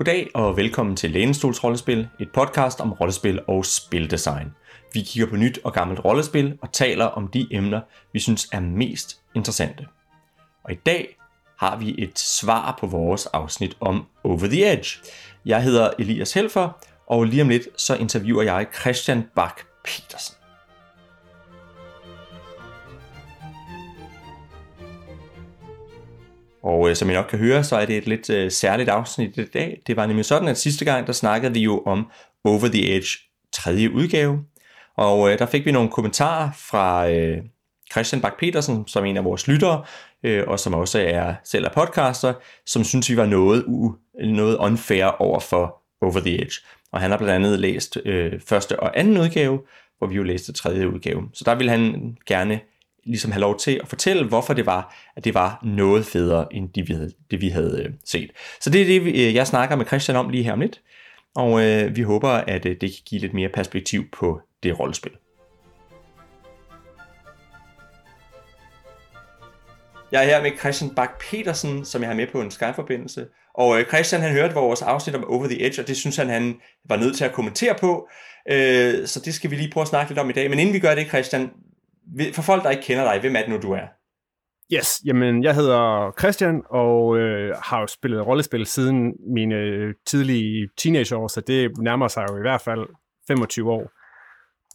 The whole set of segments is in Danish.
Goddag og velkommen til Lænestols Rollespil, et podcast om rollespil og spildesign. Vi kigger på nyt og gammelt rollespil og taler om de emner, vi synes er mest interessante. Og i dag har vi et svar på vores afsnit om Over the Edge. Jeg hedder Elias Helfer, og lige om lidt så interviewer jeg Christian Bak Petersen. Og øh, som I nok kan høre, så er det et lidt øh, særligt afsnit i dag. Det var nemlig sådan, at sidste gang, der snakkede vi jo om Over the Edge tredje udgave. Og øh, der fik vi nogle kommentarer fra øh, Christian Bak petersen som en af vores lyttere, øh, og som også er selv er podcaster, som synes, vi var noget, u, noget unfair over for Over the Edge. Og han har blandt andet læst øh, første og anden udgave, hvor vi jo læste tredje udgave. Så der vil han gerne ligesom have lov til at fortælle, hvorfor det var, at det var noget federe, end det vi havde, det, vi havde øh, set. Så det er det, øh, jeg snakker med Christian om lige her om lidt, og øh, vi håber, at øh, det kan give lidt mere perspektiv på det rollespil. Jeg er her med Christian Bak petersen som jeg har med på en Skype-forbindelse. Og øh, Christian han hørte vores afsnit om Over the Edge, og det synes han, han var nødt til at kommentere på. Øh, så det skal vi lige prøve at snakke lidt om i dag. Men inden vi gør det, Christian, for folk, der ikke kender dig, hvem er det nu, du er? Yes, jamen jeg hedder Christian, og øh, har jo spillet rollespil siden mine øh, tidlige teenageår, så det nærmer sig jo i hvert fald 25 år.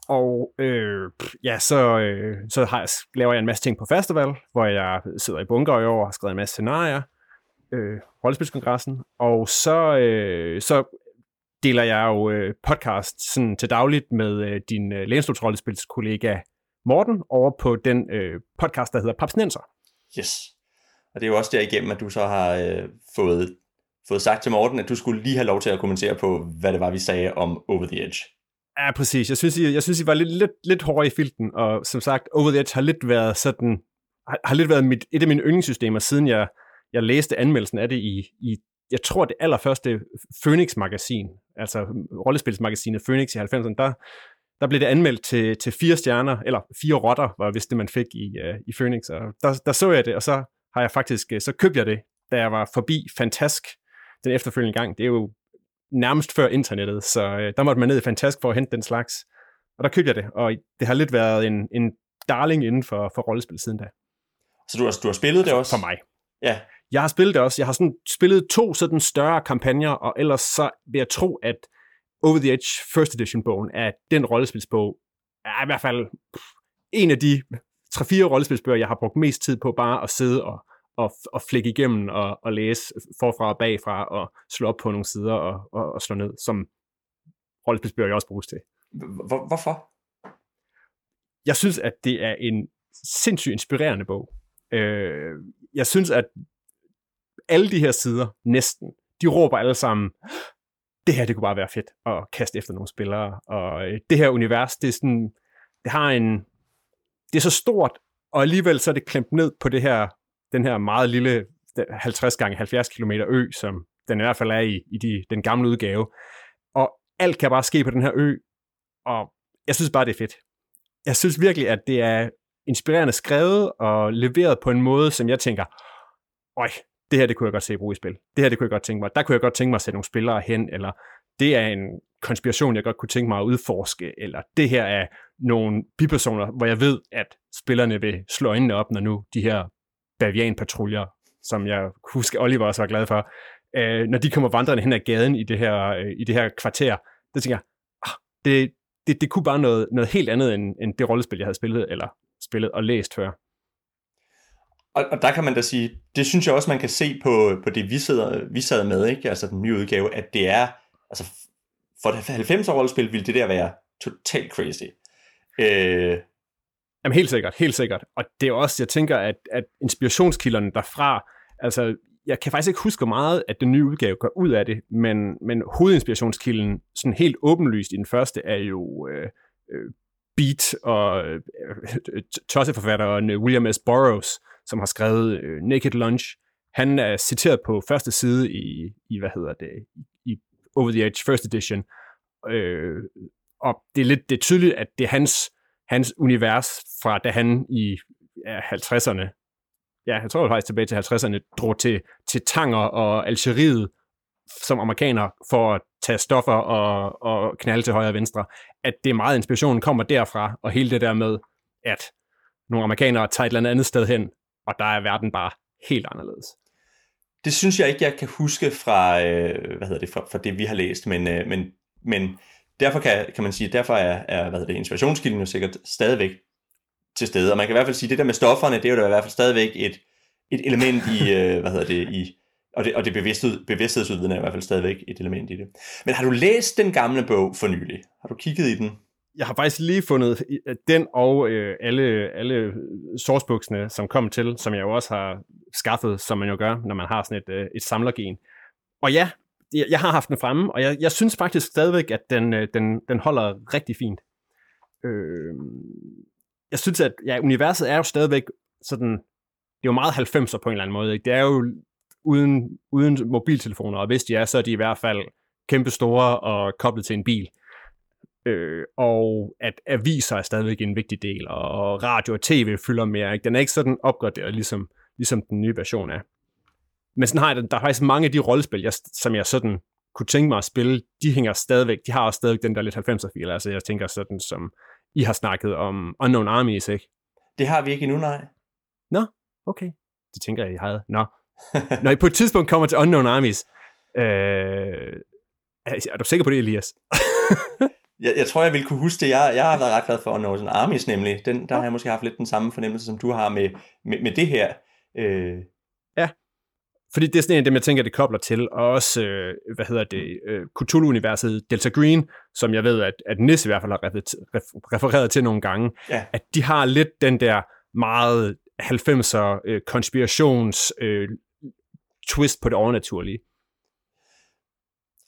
Og øh, ja, så, øh, så har jeg, laver jeg en masse ting på festival, hvor jeg sidder i bunker i år og har skrevet en masse scenarier, øh, rollespilskongressen, og så, øh, så deler jeg jo øh, podcast sådan til dagligt med øh, din øh, lænestolsrollespilskollega Morten over på den øh, podcast, der hedder Papsnenser. Yes. Og det er jo også der igennem, at du så har øh, fået, fået sagt til Morten, at du skulle lige have lov til at kommentere på, hvad det var, vi sagde om Over the Edge. Ja, præcis. Jeg synes, I, jeg synes, I var lidt, lidt, lidt hårdere i filten, og som sagt, Over the Edge har lidt været sådan, har, har lidt været mit, et af mine yndlingssystemer, siden jeg, jeg læste anmeldelsen af det i, i jeg tror det allerførste Phoenix-magasin, altså rollespilsmagasinet Phoenix i 90'erne, der, der blev det anmeldt til, til fire stjerner, eller fire rotter, var vist det, man fik i, uh, i Phoenix. Og der, der så jeg det, og så har jeg faktisk, øh, så købte jeg det, da jeg var forbi Fantask den efterfølgende gang. Det er jo nærmest før internettet, så uh, der måtte man ned i Fantask for at hente den slags. Og der købte jeg det, og det har lidt været en, en darling inden for, for rollespil siden da. Så du har, du har spillet det også? For mig. Ja. Jeg har spillet det også. Jeg har sådan spillet to sådan større kampagner, og ellers så vil jeg tro, at over the Edge First Edition-bogen er den rollespilsbog, er i hvert fald en af de tre-fire rollespilsbøger, jeg har brugt mest tid på bare at sidde og, og, og flække igennem og, og læse forfra og bagfra og slå op på nogle sider og, og, og slå ned, som rollespilsbøger jeg også bruges til. Hvor, hvorfor? Jeg synes, at det er en sindssygt inspirerende bog. Øh, jeg synes, at alle de her sider, næsten, de råber alle sammen, det her, det kunne bare være fedt at kaste efter nogle spillere. Og øh, det her univers, det er sådan, det har en, det er så stort, og alligevel så er det klemt ned på det her, den her meget lille 50 gange 70 km ø, som den i hvert fald er i, i de, den gamle udgave. Og alt kan bare ske på den her ø, og jeg synes bare, det er fedt. Jeg synes virkelig, at det er inspirerende skrevet og leveret på en måde, som jeg tænker, øj, det her det kunne jeg godt se bruge i spil. Det her det kunne jeg godt tænke mig. Der kunne jeg godt tænke mig at sætte nogle spillere hen, eller det er en konspiration, jeg godt kunne tænke mig at udforske, eller det her er nogle bipersoner, hvor jeg ved, at spillerne vil slå øjnene op, når nu de her bavianpatruljer, som jeg husker Oliver også var glad for, øh, når de kommer vandrende hen ad gaden i det her, øh, i det her kvarter, der tænker jeg, ah, det, det, det kunne bare noget, noget helt andet end, end det rollespil, jeg havde spillet, eller spillet og læst før. Og, og der kan man da sige, det synes jeg også, man kan se på, på det, vi, sidder, vi sad med, ikke? altså den nye udgave, at det er, altså for det 90 år rollespil ville det der være totalt crazy. Øh... Jamen helt sikkert, helt sikkert. Og det er også, jeg tænker, at, at inspirationskilderne derfra, altså jeg kan faktisk ikke huske meget, at den nye udgave går ud af det, men, men hovedinspirationskilden, sådan helt åbenlyst i den første, er jo øh, øh Beat og øh, øh tosseforfatteren øh, William S. Burroughs, som har skrevet øh, Naked Lunch. Han er citeret på første side i, i hvad hedder det, i Over the Edge First Edition. Øh, og det er lidt det er tydeligt, at det er hans, hans univers fra da han i ja, 50'erne, ja, jeg tror faktisk tilbage til 50'erne, drog til, til Tanger og Algeriet som amerikaner for at tage stoffer og, og knalde til højre og venstre, at det er meget inspirationen kommer derfra, og hele det der med, at nogle amerikanere tager et eller andet sted hen, og der er verden bare helt anderledes. Det synes jeg ikke, jeg kan huske fra, øh, hvad hedder det, fra, fra det, vi har læst, men, øh, men, men derfor kan, kan man sige, derfor er, er hvad hedder det, inspirationskilden jo sikkert stadigvæk til stede. Og man kan i hvert fald sige, at det der med stofferne, det er jo i hvert fald stadigvæk et, et element i, øh, hvad hedder det, i, og det, og det bevidsthed, bevidsthedsudviden er i hvert fald stadigvæk et element i det. Men har du læst den gamle bog for nylig? Har du kigget i den? Jeg har faktisk lige fundet øh, den og øh, alle, alle sourcebuksene, som kom til, som jeg jo også har skaffet, som man jo gør, når man har sådan et, øh, et samlergen. Og ja, jeg har haft den fremme, og jeg, jeg synes faktisk stadigvæk, at den, øh, den, den holder rigtig fint. Øh, jeg synes, at ja, universet er jo stadigvæk sådan, det er jo meget 90'er på en eller anden måde. Ikke? Det er jo uden, uden mobiltelefoner, og hvis de er, så er de i hvert fald kæmpe store og koblet til en bil. Øh, og at aviser er stadigvæk en vigtig del, og radio og tv fylder mere. Ikke? Den er ikke sådan opgraderet, ligesom, ligesom den nye version er. Men sådan har jeg, der er faktisk mange af de rollespil, jeg, som jeg sådan kunne tænke mig at spille, de hænger stadigvæk, de har også stadigvæk den der lidt 90'er fil. Altså jeg tænker sådan, som I har snakket om Unknown Armies, ikke? Det har vi ikke endnu, nej. Nå, okay. Det tænker jeg, I havde. Nå. Når I på et tidspunkt kommer til Unknown Armies, øh, er du sikker på det, Elias? jeg, jeg tror, jeg vil kunne huske det. Jeg, jeg har været ret glad for Unknown Armies, nemlig. Den, der har jeg måske haft lidt den samme fornemmelse, som du har med, med, med det her. Øh, fordi det er sådan en af dem, jeg tænker, det kobler til, og også, øh, hvad hedder det, øh, Cthulhu-universet Delta Green, som jeg ved, at, at Nis i hvert fald har refereret til nogle gange, ja. at de har lidt den der meget 90'er øh, konspirations øh, twist på det overnaturlige.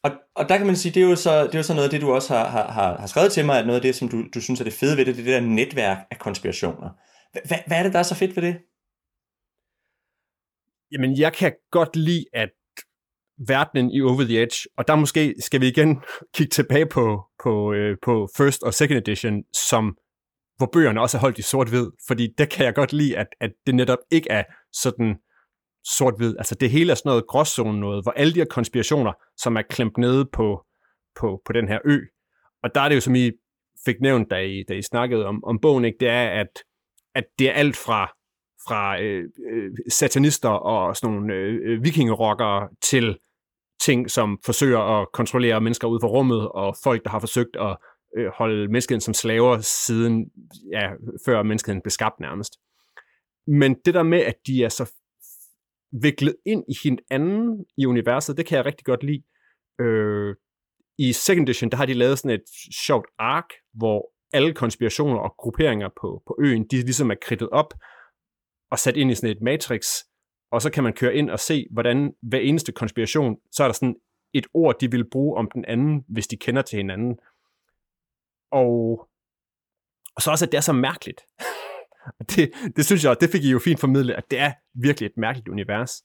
Og, og der kan man sige, det er jo så, det er jo så noget af det, du også har, har, har skrevet til mig, at noget af det, som du, du synes er det fede ved det, det er det der netværk af konspirationer. Hvad, hvad er det, der er så fedt ved det? Jamen, jeg kan godt lide, at verdenen i Over the Edge, og der måske skal vi igen kigge tilbage på, på, øh, på First og Second Edition, som hvor bøgerne også er holdt i sort-hvid, fordi det kan jeg godt lide, at, at det netop ikke er sådan sort-hvid. Altså det hele er sådan noget gråzone noget, hvor alle de her konspirationer, som er klemt nede på, på, på den her ø, og der er det jo, som I fik nævnt, da I, da I snakkede om, om bogen, ikke, det er, at, at det er alt fra fra øh, øh satanister og sådan nogle øh, øh, vikingerockere til ting, som forsøger at kontrollere mennesker ud for rummet, og folk, der har forsøgt at øh, holde menneskeheden som slaver siden, ja, før menneskeheden blev skabt nærmest. Men det der med, at de er så viklet ind i hinanden i universet, det kan jeg rigtig godt lide. Øh, I Second Edition, der har de lavet sådan et sjovt ark, hvor alle konspirationer og grupperinger på, på øen, de ligesom er kridtet op, og sat ind i sådan et matrix, og så kan man køre ind og se, hvordan hver eneste konspiration, så er der sådan et ord, de vil bruge om den anden, hvis de kender til hinanden. Og, og så også, at det er så mærkeligt. det, det synes jeg, det fik I jo fint formidlet, at det er virkelig et mærkeligt univers.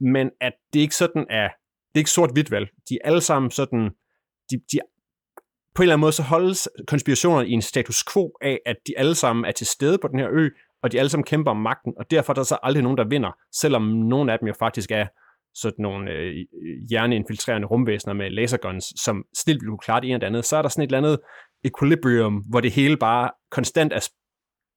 Men at det ikke sådan er, det er ikke sort-hvidt vel. De er alle sammen sådan, de, de, på en eller anden måde så holdes konspirationerne i en status quo af, at de alle sammen er til stede på den her ø, og de alle sammen kæmper om magten, og derfor er der så aldrig nogen, der vinder, selvom nogle af dem jo faktisk er sådan nogle øh, hjerneinfiltrerende rumvæsener med laserguns, som snilt vil kunne klare det ene eller andet, så er der sådan et eller andet equilibrium, hvor det hele bare konstant er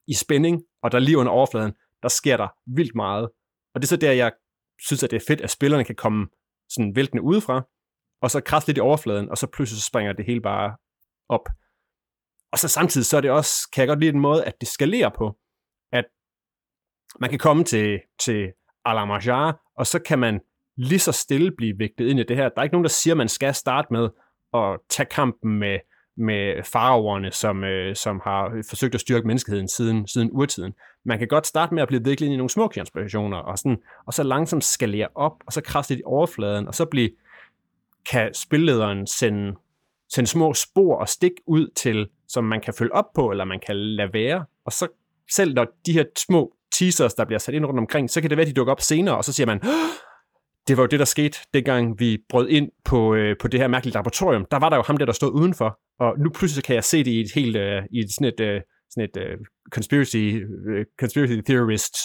i spænding, og der lige under overfladen, der sker der vildt meget. Og det er så der, jeg synes, at det er fedt, at spillerne kan komme sådan væltende udefra, og så krasse lidt i overfladen, og så pludselig så springer det hele bare op. Og så samtidig, så er det også, kan jeg godt lide den måde, at det skalerer på man kan komme til, til Alamajar, og så kan man lige så stille blive vægtet ind i det her. Der er ikke nogen, der siger, at man skal starte med at tage kampen med, med faraoverne, som, øh, som har forsøgt at styrke menneskeheden siden, siden urtiden. Man kan godt starte med at blive viklet ind i nogle små konspirationer, og, sådan, og så langsomt skalere op, og så krasse lidt i overfladen, og så blive, kan spillederen sende, sende små spor og stik ud til, som man kan følge op på, eller man kan lade være, og så selv når de her små teasers, der bliver sat ind rundt omkring, så kan det være, at de dukker op senere, og så siger man, det var jo det, der skete, dengang vi brød ind på, øh, på det her mærkelige laboratorium. Der var der jo ham der, der stod udenfor, og nu pludselig kan jeg se det i et helt, øh, i et, sådan et, øh, sådan et øh, conspiracy, øh, conspiracy theorist,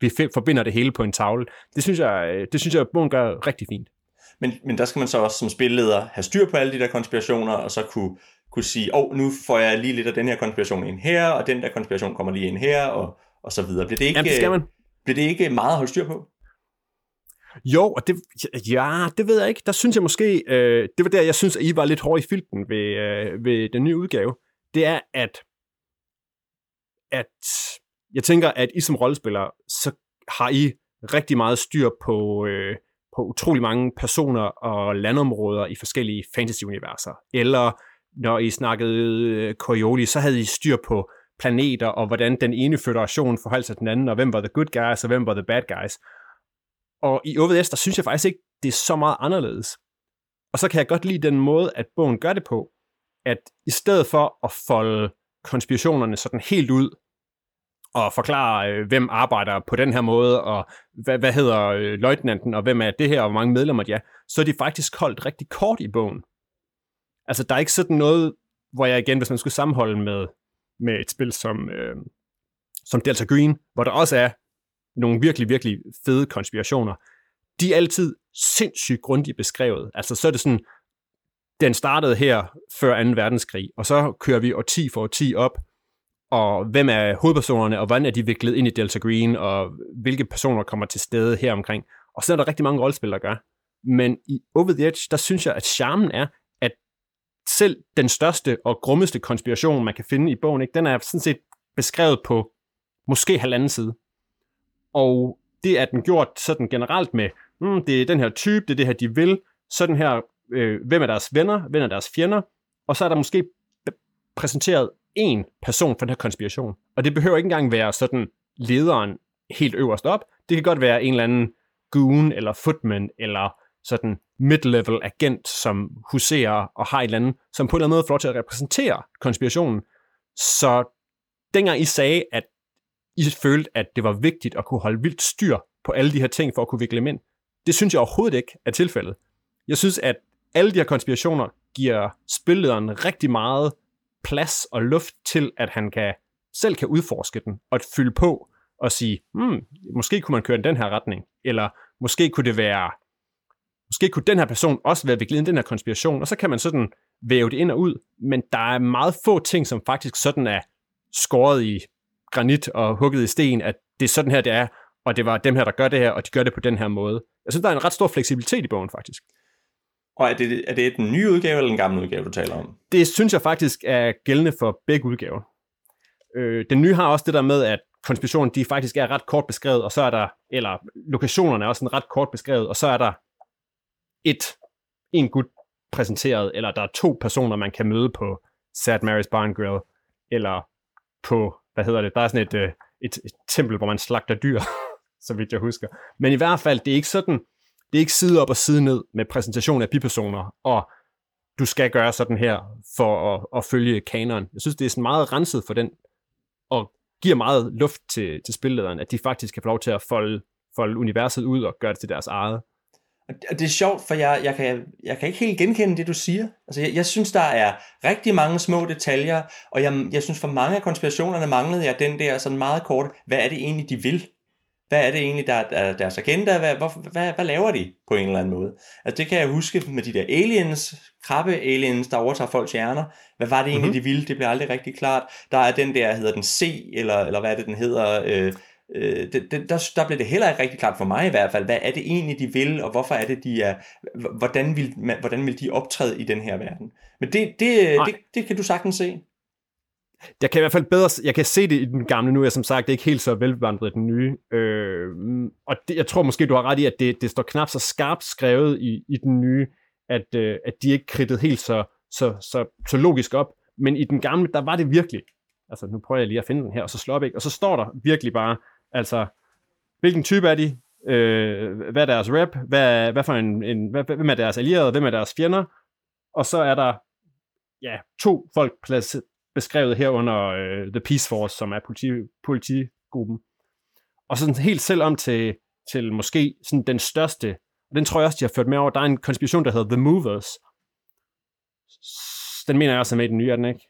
vi forbinder det hele på en tavle. Det synes jeg, øh, det synes jeg, bogen gør rigtig fint. Men, men der skal man så også som spilleder have styr på alle de der konspirationer, og så kunne, kunne sige, åh, oh, nu får jeg lige lidt af den her konspiration ind her, og den der konspiration kommer lige ind her, og, og så videre. Bliver det ikke, Jamen, det skal man. bliver det ikke meget at holde styr på? Jo, og det, ja, det ved jeg ikke. Der synes jeg måske, øh, det var der, jeg synes, at I var lidt hårde i filten ved, øh, ved den nye udgave. Det er, at, at jeg tænker, at I som rollespillere, så har I rigtig meget styr på, øh, på utrolig mange personer og landområder i forskellige fantasy-universer. Eller når I snakkede øh, Coriolis, så havde I styr på planeter, og hvordan den ene federation forholdt sig til den anden, og hvem var the good guys, og hvem var the bad guys. Og i OVS, der synes jeg faktisk ikke, det er så meget anderledes. Og så kan jeg godt lide den måde, at bogen gør det på, at i stedet for at folde konspirationerne sådan helt ud, og forklare, øh, hvem arbejder på den her måde, og hvad, hvad hedder øh, løjtnanten, og hvem er det her, og hvor mange medlemmer de er, så er de faktisk holdt rigtig kort i bogen. Altså, der er ikke sådan noget, hvor jeg igen, hvis man skulle sammenholde med, med et spil som, øh, som Delta Green, hvor der også er nogle virkelig, virkelig fede konspirationer, de er altid sindssygt grundigt beskrevet. Altså, så er det sådan, den startede her før 2. verdenskrig, og så kører vi 10 for 10 op, og hvem er hovedpersonerne, og hvordan er de viklet ind i Delta Green, og hvilke personer kommer til stede her omkring. Og så er der rigtig mange rollespil, der gør. Men i Over the Edge, der synes jeg, at charmen er, at selv den største og grummeste konspiration, man kan finde i bogen, ikke, den er sådan set beskrevet på måske halvanden side. Og det er den gjort sådan generelt med, mm, det er den her type, det er det her, de vil, sådan her, øh, hvem er deres venner, hvem er deres fjender, og så er der måske præsenteret en person for den her konspiration. Og det behøver ikke engang være sådan lederen helt øverst op. Det kan godt være en eller anden goon eller footman eller sådan mid-level agent, som huserer og har et eller andet, som på en eller anden måde får lov til at repræsentere konspirationen. Så dengang I sagde, at i følte, at det var vigtigt at kunne holde vildt styr på alle de her ting for at kunne vikle dem ind, det synes jeg overhovedet ikke er tilfældet. Jeg synes, at alle de her konspirationer giver spillederen rigtig meget plads og luft til, at han kan selv kan udforske den og fylde på og sige, hmm, måske kunne man køre i den her retning, eller måske kunne det være, måske kunne den her person også være viklet i den her konspiration, og så kan man sådan væve det ind og ud, men der er meget få ting, som faktisk sådan er skåret i granit og hugget i sten, at det er sådan her, det er, og det var dem her, der gør det her, og de gør det på den her måde. Jeg synes, der er en ret stor fleksibilitet i bogen, faktisk. Og er det, er det den nye udgave eller den gamle udgave, du taler om? Det synes jeg faktisk er gældende for begge udgaver. Øh, den nye har også det der med, at konspirationen de faktisk er ret kort beskrevet, og så er der, eller lokationerne er også en ret kort beskrevet, og så er der et, en gut præsenteret, eller der er to personer, man kan møde på Sad Mary's Barn Grill, eller på, hvad hedder det, der er sådan et, øh, et, et tempel, hvor man slagter dyr, så vidt jeg husker. Men i hvert fald, det er ikke sådan, det er ikke side op og side ned med præsentation af bipersoner, og du skal gøre sådan her for at, at følge kanonen. Jeg synes, det er sådan meget renset for den, og giver meget luft til, til spillederen, at de faktisk kan få lov til at folde, folde universet ud og gøre det til deres eget. Og det er sjovt, for jeg, jeg, kan, jeg kan ikke helt genkende det, du siger. Altså, jeg, jeg synes, der er rigtig mange små detaljer, og jeg, jeg synes, for mange af konspirationerne manglede jeg den der sådan meget kort, hvad er det egentlig, de vil? hvad er det egentlig, der er deres agenda, hvad, hvor, hvad, hvad laver de på en eller anden måde? Altså det kan jeg huske med de der aliens, krabbe aliens, der overtager folks hjerner. Hvad var det egentlig, mm-hmm. de ville? Det bliver aldrig rigtig klart. Der er den der, hedder den C, eller, eller hvad er det, den hedder? Øh, øh, det, det, der, der blev det heller ikke rigtig klart for mig i hvert fald. Hvad er det egentlig, de vil, og hvorfor er det, de er, hvordan vil, hvordan vil de optræde i den her verden? Men det, det, det, det kan du sagtens se jeg kan i hvert fald bedre, jeg kan se det i den gamle, nu jeg som sagt ikke helt så velbevandret i den nye, øh, og det, jeg tror måske, du har ret i, at det, det står knap så skarpt skrevet i, i den nye, at, øh, at de ikke kridtede helt så, så, så, så logisk op, men i den gamle, der var det virkelig, altså nu prøver jeg lige at finde den her, og så slår op, ikke? og så står der virkelig bare, altså, hvilken type er de, øh, hvad er deres rep, hvad, hvad for en, en hvad, hvem er deres allierede, hvem er deres fjender, og så er der ja, to folk beskrevet her under øh, The Peace Force, som er politi, politigruppen. Og sådan helt selv om til, til måske sådan den største, og den tror jeg også, de har ført med over, der er en konspiration, der hedder The Movers. Den mener jeg også er med i den nye, er den ikke?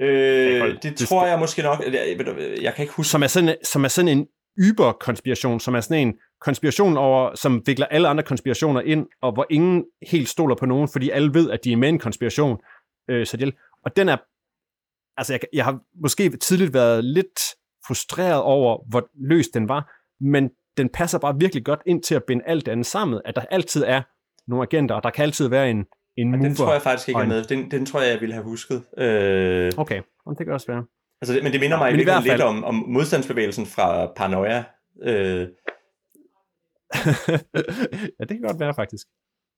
Øh, det, det tror jeg måske nok, jeg, jeg kan ikke huske. Som er sådan, som er sådan en yber-konspiration, som er sådan en, konspiration over, som vikler alle andre konspirationer ind, og hvor ingen helt stoler på nogen, fordi alle ved, at de er med i en konspiration. Øh, så det, og den er, altså jeg, jeg har måske tidligt været lidt frustreret over, hvor løs den var, men den passer bare virkelig godt ind til at binde alt det andet sammen, at der altid er nogle agenter, og der kan altid være en, en mover. Den tror jeg faktisk ikke er med. Den, den tror jeg, jeg ville have husket. Øh... Okay, det kan også være. Altså, men det minder mig ja, i hvert fald... lidt om, om modstandsbevægelsen fra Paranoia. Øh... ja, det kan godt være faktisk.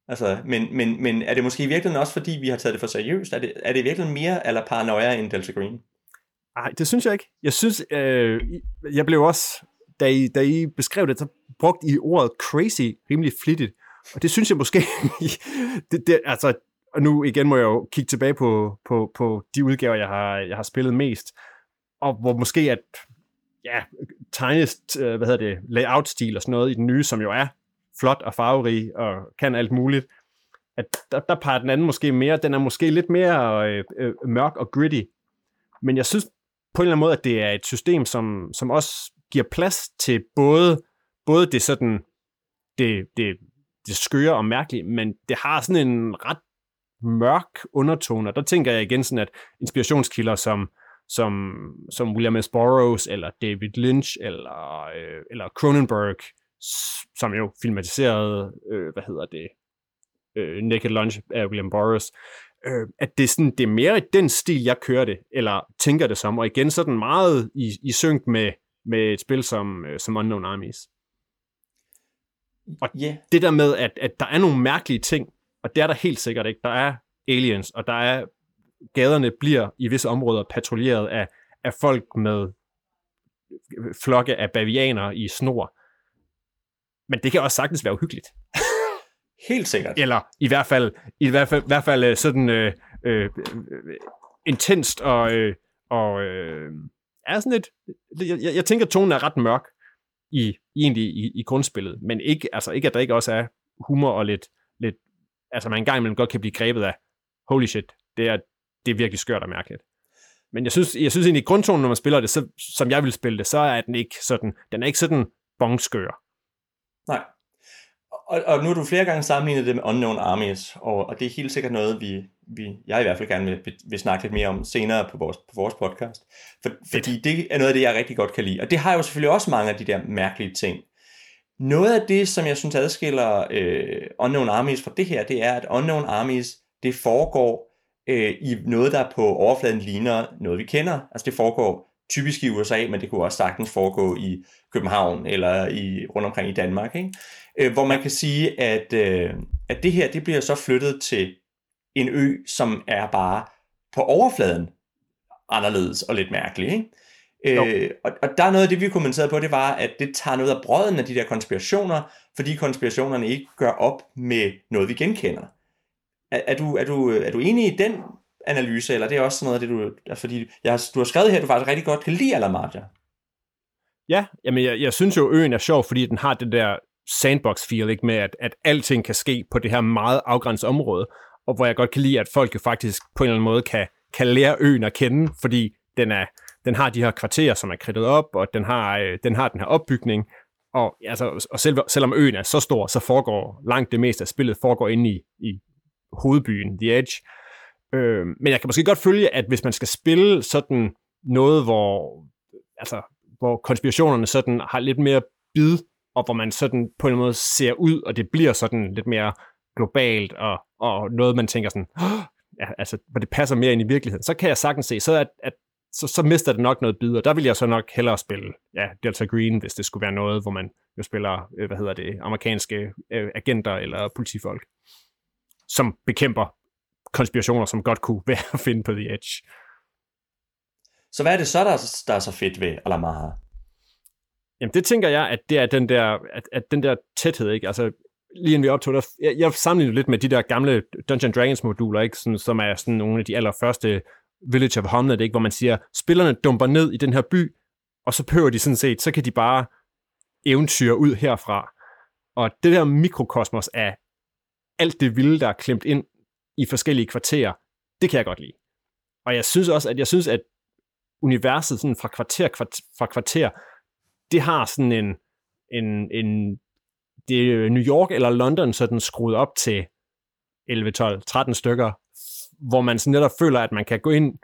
Altså, men, men, men er det måske i virkeligheden også, fordi vi har taget det for seriøst? Er det, er det i virkeligheden mere eller paranoia end Delta Green? Nej, det synes jeg ikke. Jeg synes, øh, jeg blev også, da I, da I beskrev det, så brugte I ordet crazy rimelig flittigt. Og det synes jeg måske, det, det, altså, og nu igen må jeg jo kigge tilbage på, på, på de udgaver, jeg har, jeg har spillet mest, og hvor måske at, ja, tegnest, øh, hvad hedder det, layout-stil og sådan noget i den nye, som jo er flot og farverig og kan alt muligt, at der, der peger den anden måske mere, den er måske lidt mere øh, øh, mørk og gritty, men jeg synes på en eller anden måde, at det er et system, som, som også giver plads til både, både det sådan, det, det, det skøre og mærkelige, men det har sådan en ret mørk undertone, og der tænker jeg igen sådan, at inspirationskilder som, som, som William S. Burroughs, eller David Lynch, eller, øh, eller Cronenberg, som jo filmatiserede, øh, hvad hedder det, øh, Naked Lunch af William Burroughs, øh, at det er, sådan, det er mere i den stil, jeg kører det, eller tænker det som, og igen sådan meget i, i synk med, med et spil som, øh, som Unknown Armies. Og yeah. det der med, at, at der er nogle mærkelige ting, og det er der helt sikkert ikke. Der er aliens, og der er gaderne bliver i visse områder patruljeret af, af folk med flokke af bavianer i snor. Men det kan også sagtens være uhyggeligt. Helt sikkert. Eller i hvert fald, i hvert fald, i hvert fald øh, sådan øh, øh, intenst og, øh, og øh, er sådan lidt, jeg, jeg tænker, at tonen er ret mørk i, egentlig i, i grundspillet, men ikke, altså ikke, at der ikke også er humor og lidt, lidt altså man engang imellem godt kan blive grebet af, holy shit, det er, det er virkelig skørt og mærkeligt. Men jeg synes, jeg synes egentlig, at grundtonen, når man spiller det, så, som jeg vil spille det, så er den ikke sådan, den er ikke sådan bongskør. Nej. Og, og nu har du flere gange sammenlignet det med Unknown Armies, og, og det er helt sikkert noget, vi, vi, jeg i hvert fald gerne vil, vil snakke lidt mere om senere på vores, på vores podcast. For, fordi det er noget af det, jeg rigtig godt kan lide. Og det har jo selvfølgelig også mange af de der mærkelige ting. Noget af det, som jeg synes adskiller øh, Unknown Armies fra det her, det er, at Unknown Armies, det foregår øh, i noget, der på overfladen ligner noget, vi kender. Altså det foregår typisk i USA, men det kunne også sagtens foregå i København eller i rundt omkring i Danmark. Ikke? Øh, hvor man kan sige, at, øh, at det her det bliver så flyttet til en ø, som er bare på overfladen anderledes og lidt mærkelig. Ikke? Øh, og, og der er noget af det, vi kommenterede på, det var, at det tager noget af brøden af de der konspirationer, fordi konspirationerne ikke gør op med noget, vi genkender. Er, er, du, er, du, er du enig i den analyse, eller det er også sådan noget af det, du... Altså fordi jeg du har skrevet her, at du faktisk rigtig godt kan lide Alamarja. Ja, jamen jeg, jeg synes jo, øen er sjov, fordi den har det der sandbox-feel, ikke, med at, at alting kan ske på det her meget afgrænsede område, og hvor jeg godt kan lide, at folk jo faktisk på en eller anden måde kan, kan lære øen at kende, fordi den, er, den har de her kvarterer, som er kridtet op, og den har, øh, den har den her opbygning, og, altså, og selv, selvom øen er så stor, så foregår langt det meste af spillet foregår inde i, i hovedbyen, The Edge. Øh, men jeg kan måske godt følge, at hvis man skal spille sådan noget, hvor, altså, hvor konspirationerne sådan har lidt mere bid, og hvor man sådan på en måde ser ud, og det bliver sådan lidt mere globalt, og, og noget, man tænker sådan, ja, altså, hvor det passer mere ind i virkeligheden, så kan jeg sagtens se, så at, at så, så mister det nok noget bid, og der vil jeg så nok hellere spille ja, Delta Green, hvis det skulle være noget, hvor man jo spiller, øh, hvad hedder det, amerikanske øh, agenter eller politifolk, som bekæmper konspirationer, som godt kunne være at finde på The Edge. Så hvad er det så, der der er så fedt ved Alamara? Jamen det tænker jeg, at det er den der, at, at den der tæthed, ikke? Altså lige inden vi optog, der, jeg, jeg sammenligner lidt med de der gamle Dungeon Dragons moduler, ikke? Sådan, som er sådan nogle af de allerførste Village of Homeland, ikke? hvor man siger, spillerne dumper ned i den her by, og så behøver de sådan set, så kan de bare eventyre ud herfra. Og det der mikrokosmos af alt det vilde, der er klemt ind i forskellige kvarterer, det kan jeg godt lide. Og jeg synes også, at jeg synes, at universet sådan fra kvarter, kvarter fra kvarter, det har sådan en, en, en det er New York eller London sådan skruet op til 11, 12, 13 stykker, hvor man sådan netop føler, at man kan gå ind,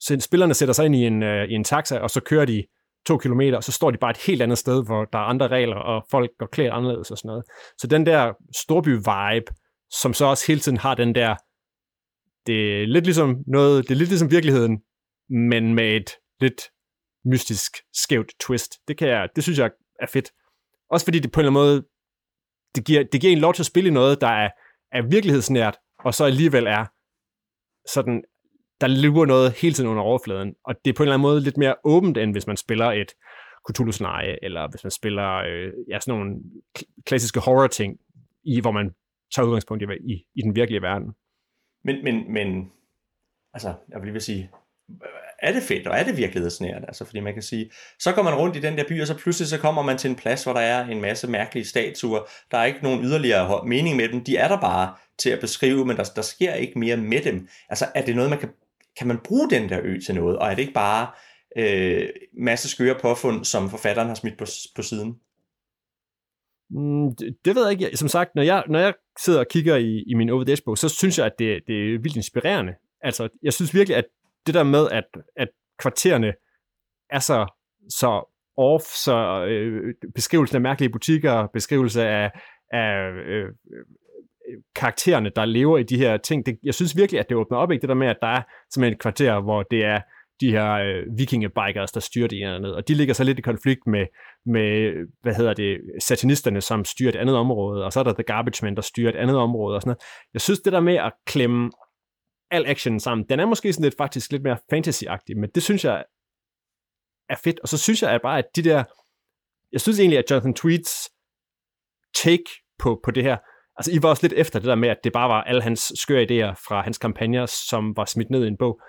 så spillerne sætter sig ind i en, uh, i en taxa, og så kører de to kilometer, og så står de bare et helt andet sted, hvor der er andre regler, og folk går klædt anderledes og sådan noget. Så den der storby-vibe, som så også hele tiden har den der, det er lidt ligesom noget, det er lidt ligesom virkeligheden, men med et lidt mystisk, skævt twist. Det, kan jeg, det synes jeg er fedt. Også fordi det på en eller anden måde, det giver, det giver en lov til at spille noget, der er, er virkelighedsnært, og så alligevel er sådan, der lurer noget hele tiden under overfladen. Og det er på en eller anden måde lidt mere åbent, end hvis man spiller et Cthulhu-scenarie, eller hvis man spiller øh, ja, sådan nogle klassiske horror-ting, i, hvor man tager udgangspunkt i, i, i den virkelige verden. Men, men, men altså, jeg vil lige vil sige, er det fedt, og er det virkelighedsnært? Altså, fordi man kan sige, så går man rundt i den der by, og så pludselig så kommer man til en plads, hvor der er en masse mærkelige statuer. Der er ikke nogen yderligere mening med dem. De er der bare til at beskrive, men der, der sker ikke mere med dem. Altså, er det noget, man kan, kan man bruge den der ø til noget? Og er det ikke bare øh, masse skøre påfund, som forfatteren har smidt på, på siden? Mm, det, det ved jeg ikke. Som sagt, når jeg, når jeg sidder og kigger i, i min Over bog så synes jeg, at det, det er vildt inspirerende. Altså, jeg synes virkelig, at det der med, at, at kvartererne er så, så off, så øh, beskrivelsen af mærkelige butikker, beskrivelse af, af øh, øh, karaktererne, der lever i de her ting, det, jeg synes virkelig, at det åbner op, ikke? det der med, at der er simpelthen et kvarter, hvor det er de her øh, vikingebikers, der styrer det ene eller andet, og de ligger så lidt i konflikt med, med, hvad hedder det, satanisterne, som styrer et andet område, og så er der The Garbage Men, der styrer et andet område, og sådan noget. Jeg synes, det der med at klemme al action sammen. Den er måske sådan lidt faktisk lidt mere fantasy-agtig, men det synes jeg er fedt. Og så synes jeg at bare, at de der... Jeg synes egentlig, at Jonathan Tweets take på, på det her, altså I var også lidt efter det der med, at det bare var alle hans skøre idéer fra hans kampagner, som var smidt ned i en bog.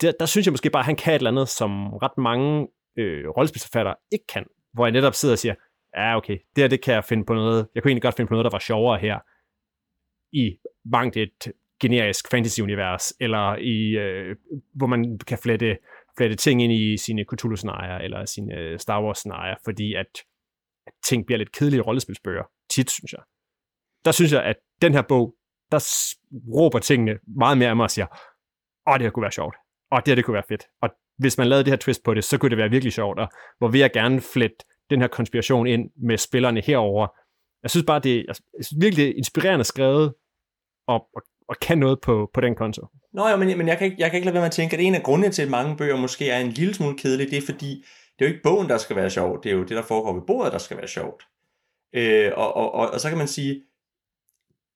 Der, der synes jeg måske bare, at han kan et eller andet, som ret mange øh, rollespilsforfattere ikke kan. Hvor jeg netop sidder og siger, ja okay, det her det kan jeg finde på noget, jeg kunne egentlig godt finde på noget, der var sjovere her i mangt et generisk fantasy-univers, eller i, øh, hvor man kan flette, flette ting ind i sine Cthulhu-scenarier, eller sine øh, Star Wars-scenarier, fordi at, at ting bliver lidt kedelige rollespilsbøger, tit, synes jeg. Der synes jeg, at den her bog, der råber tingene meget mere af mig og siger, åh, det her kunne være sjovt, og det her det kunne være fedt. Og hvis man lavede det her twist på det, så kunne det være virkelig sjovt, og hvor vil jeg gerne flette den her konspiration ind med spillerne herover. Jeg synes bare, det er altså, virkelig inspirerende skrevet, og, og og kan noget på, på den konto. Nå ja, men, men jeg, kan ikke, jeg kan ikke lade være med at tænke, at en af grundene til, at mange bøger måske er en lille smule kedelige, det er fordi, det er jo ikke bogen, der skal være sjov, det er jo det, der foregår ved bordet, der skal være sjovt. Øh, og, og, og, og så kan man sige,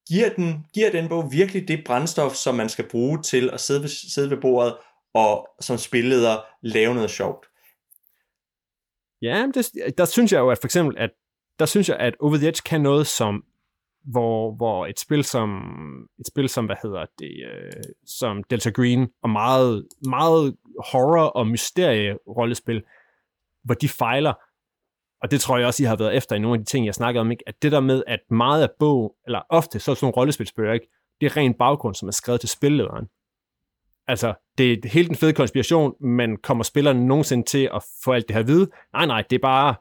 giver den, giver den bog virkelig det brændstof, som man skal bruge til at sidde ved, sidde ved bordet og som spilleder lave noget sjovt? Ja, det, der synes jeg jo, at for eksempel, at der synes jeg, at Over the Edge kan noget, som hvor, hvor et spil som et spil som hvad hedder det øh, som Delta Green og meget meget horror og mysterie rollespil hvor de fejler. Og det tror jeg også I har været efter i nogle af de ting jeg snakkede om ikke? At det der med at meget af bog eller ofte så er sådan nogle rollespilsbøger ikke? Det er ren baggrund som er skrevet til spillederen. Altså det er helt en fed konspiration men kommer spilleren nogensinde til at få alt det her at vide. Nej nej det er bare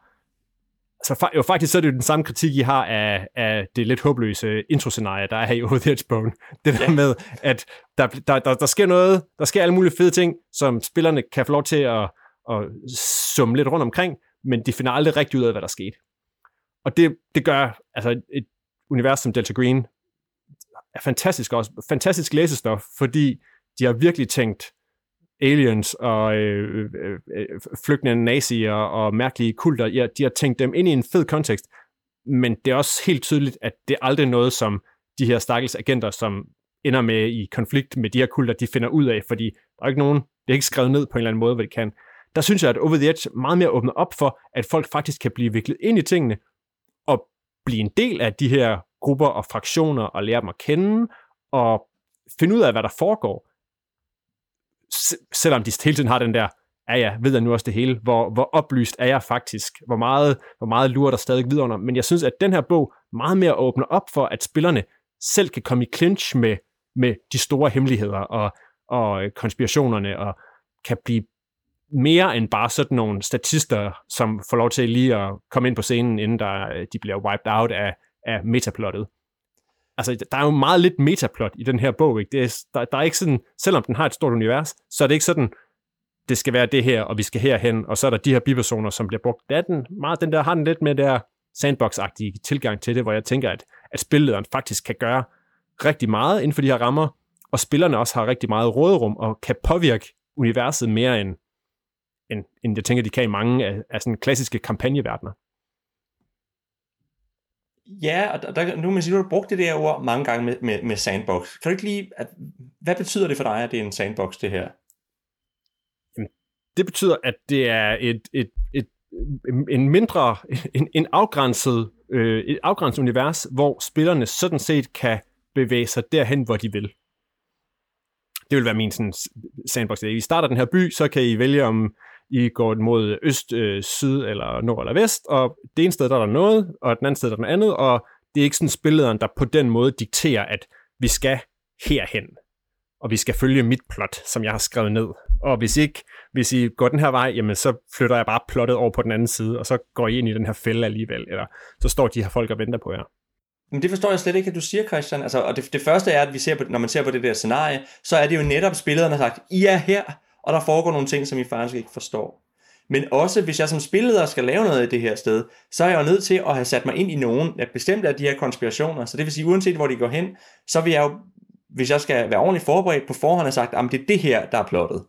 så jo, faktisk så er det jo den samme kritik, I har af, af det lidt håbløse introscenarie, der er her i Over the Edge Bone. Det der ja. med, at der, der, der, der sker noget, der sker alle mulige fede ting, som spillerne kan få lov til at, at summe lidt rundt omkring, men de finder aldrig rigtig ud af, hvad der skete. Og det, det gør, altså et univers som Delta Green er fantastisk også, fantastisk læsestof, fordi de har virkelig tænkt, aliens og øh øh, øh, øh, flygtende nazier og mærkelige kulter, ja, de har tænkt dem ind i en fed kontekst, men det er også helt tydeligt, at det er aldrig noget, som de her stakkels agenter, som ender med i konflikt med de her kulter, de finder ud af, fordi der er ikke nogen, det er ikke skrevet ned på en eller anden måde, hvad de kan. Der synes jeg, at Over the Edge meget mere åbner op for, at folk faktisk kan blive viklet ind i tingene, og blive en del af de her grupper og fraktioner, og lære dem at kende, og finde ud af, hvad der foregår selvom de hele tiden har den der, ja ja, ved jeg nu også det hele, hvor, hvor oplyst er jeg faktisk, hvor meget, hvor meget lurer der stadig videre under, men jeg synes, at den her bog meget mere åbner op for, at spillerne selv kan komme i clinch med, med de store hemmeligheder og, og øh, konspirationerne, og kan blive mere end bare sådan nogle statister, som får lov til lige at komme ind på scenen, inden der, øh, de bliver wiped out af, af metaplottet. Altså, der er jo meget lidt metaplot i den her bog, ikke? Det er, der, der er ikke sådan, selvom den har et stort univers, så er det ikke sådan, det skal være det her, og vi skal herhen, og så er der de her bipersoner, som bliver brugt. Det er den, meget, den der har den lidt mere der sandbox-agtige tilgang til det, hvor jeg tænker, at, at spillederen faktisk kan gøre rigtig meget inden for de her rammer, og spillerne også har rigtig meget råderum og kan påvirke universet mere end, end, end jeg tænker, de kan i mange af, af sådan klassiske kampagneverdener. Ja, og der, nu man sige, du har brugt det der ord mange gange med, med, med sandbox. Kan du ikke lige, at, hvad betyder det for dig, at det er en sandbox, det her? Jamen, det betyder, at det er et, et, et, en mindre, en, en afgrænset, øh, et afgrænset univers, hvor spillerne sådan set kan bevæge sig derhen, hvor de vil. Det vil være min sådan, sandbox. I starter den her by, så kan I vælge, om i går mod øst, øh, syd eller nord eller vest, og det ene sted der er der noget, og den anden sted der er den andet, og det er ikke sådan spillederen, der på den måde dikterer, at vi skal herhen, og vi skal følge mit plot, som jeg har skrevet ned. Og hvis ikke, hvis I går den her vej, jamen så flytter jeg bare plottet over på den anden side, og så går I ind i den her fælde alligevel, eller så står de her folk og venter på jer. Men det forstår jeg slet ikke, at du siger, Christian. Altså, og det, det første er, at vi ser på, når man ser på det der scenarie, så er det jo netop spillerne har sagt, I er her, og der foregår nogle ting, som I faktisk ikke forstår. Men også hvis jeg som spilleder skal lave noget i det her sted, så er jeg jo nødt til at have sat mig ind i nogen af bestemte af de her konspirationer. Så det vil sige, uanset hvor de går hen, så vil jeg jo, hvis jeg skal være ordentligt forberedt på forhånd, have sagt, at det er det her, der er plottet.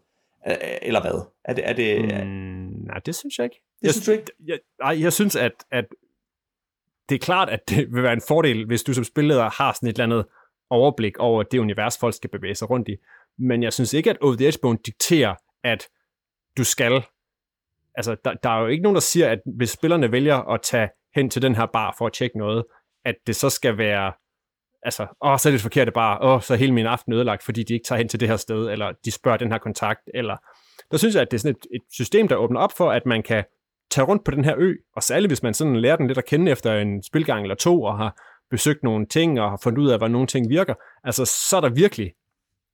Eller hvad? Er det, er det, mm, nej, det synes jeg ikke. Det jeg, synes du ikke? Jeg, jeg, jeg synes, at, at det er klart, at det vil være en fordel, hvis du som spilleder har sådan et eller andet overblik over det univers, folk skal bevæge sig rundt i. Men jeg synes ikke, at Over the Edge-bogen dikterer, at du skal. Altså, der, der er jo ikke nogen, der siger, at hvis spillerne vælger at tage hen til den her bar for at tjekke noget, at det så skal være, altså, åh, så er det det forkerte bar, åh, så er hele min aften ødelagt, fordi de ikke tager hen til det her sted, eller de spørger den her kontakt, eller der synes jeg, at det er sådan et, et system, der åbner op for, at man kan tage rundt på den her ø, og særligt hvis man sådan lærer den lidt at kende efter en spilgang eller to, og har besøgt nogle ting, og har fundet ud af, hvordan nogle ting virker, altså så er der virkelig,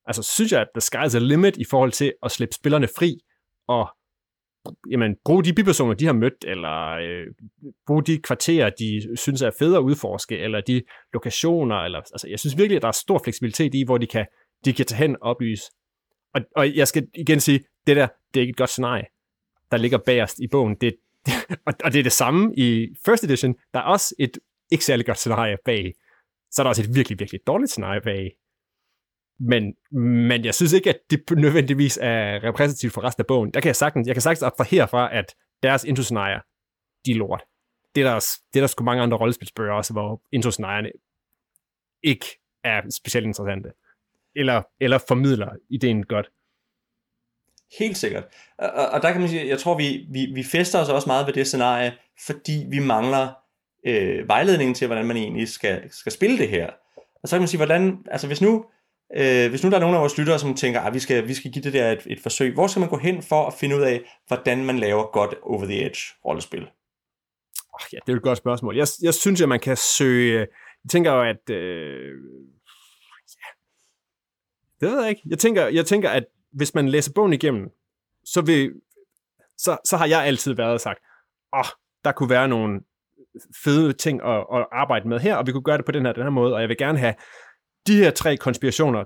altså synes jeg, at the sky's the limit i forhold til at slippe spillerne fri, og jamen, bruge de bipersoner, de har mødt, eller øh, bruge de kvarterer, de synes er fede at udforske, eller de lokationer, eller, altså, jeg synes virkelig, at der er stor fleksibilitet i, hvor de kan, de kan tage hen og oplyse. Og, og jeg skal igen sige, det der, det er ikke et godt scenarie, der ligger bagerst i bogen. Det, det, og, og det er det samme i First Edition. Der er også et ikke særlig godt scenarie bag. Så er der også et virkelig, virkelig dårligt scenarie bag. Men, men jeg synes ikke, at det nødvendigvis er repræsentativt for resten af bogen. Der kan jeg sagtens, jeg kan sagtens abstrahere fra, at deres introscenarier, de er lort. Det er der, det er der sgu mange andre rollespilsbøger også, hvor introscenarierne ikke er specielt interessante. Eller, eller formidler ideen godt. Helt sikkert. Og, og der kan man sige, jeg tror, vi, vi, vi fester os også meget ved det scenarie, fordi vi mangler øh, vejledningen til, hvordan man egentlig skal, skal spille det her. Og så kan man sige, hvordan, altså hvis nu, Øh, hvis nu der er nogen af vores lyttere, som tænker, at vi skal, vi skal give det der et, et forsøg, hvor skal man gå hen for at finde ud af, hvordan man laver godt over the edge rollespil? Oh, ja, det er et godt spørgsmål. Jeg, jeg synes, at man kan søge... Jeg tænker jo, at... Øh, ja. Det ved jeg ikke. Jeg tænker, jeg tænker, at hvis man læser bogen igennem, så, vil, så, så har jeg altid været og sagt, åh, oh, der kunne være nogle fede ting at, at arbejde med her, og vi kunne gøre det på den her, den her måde, og jeg vil gerne have de her tre konspirationer,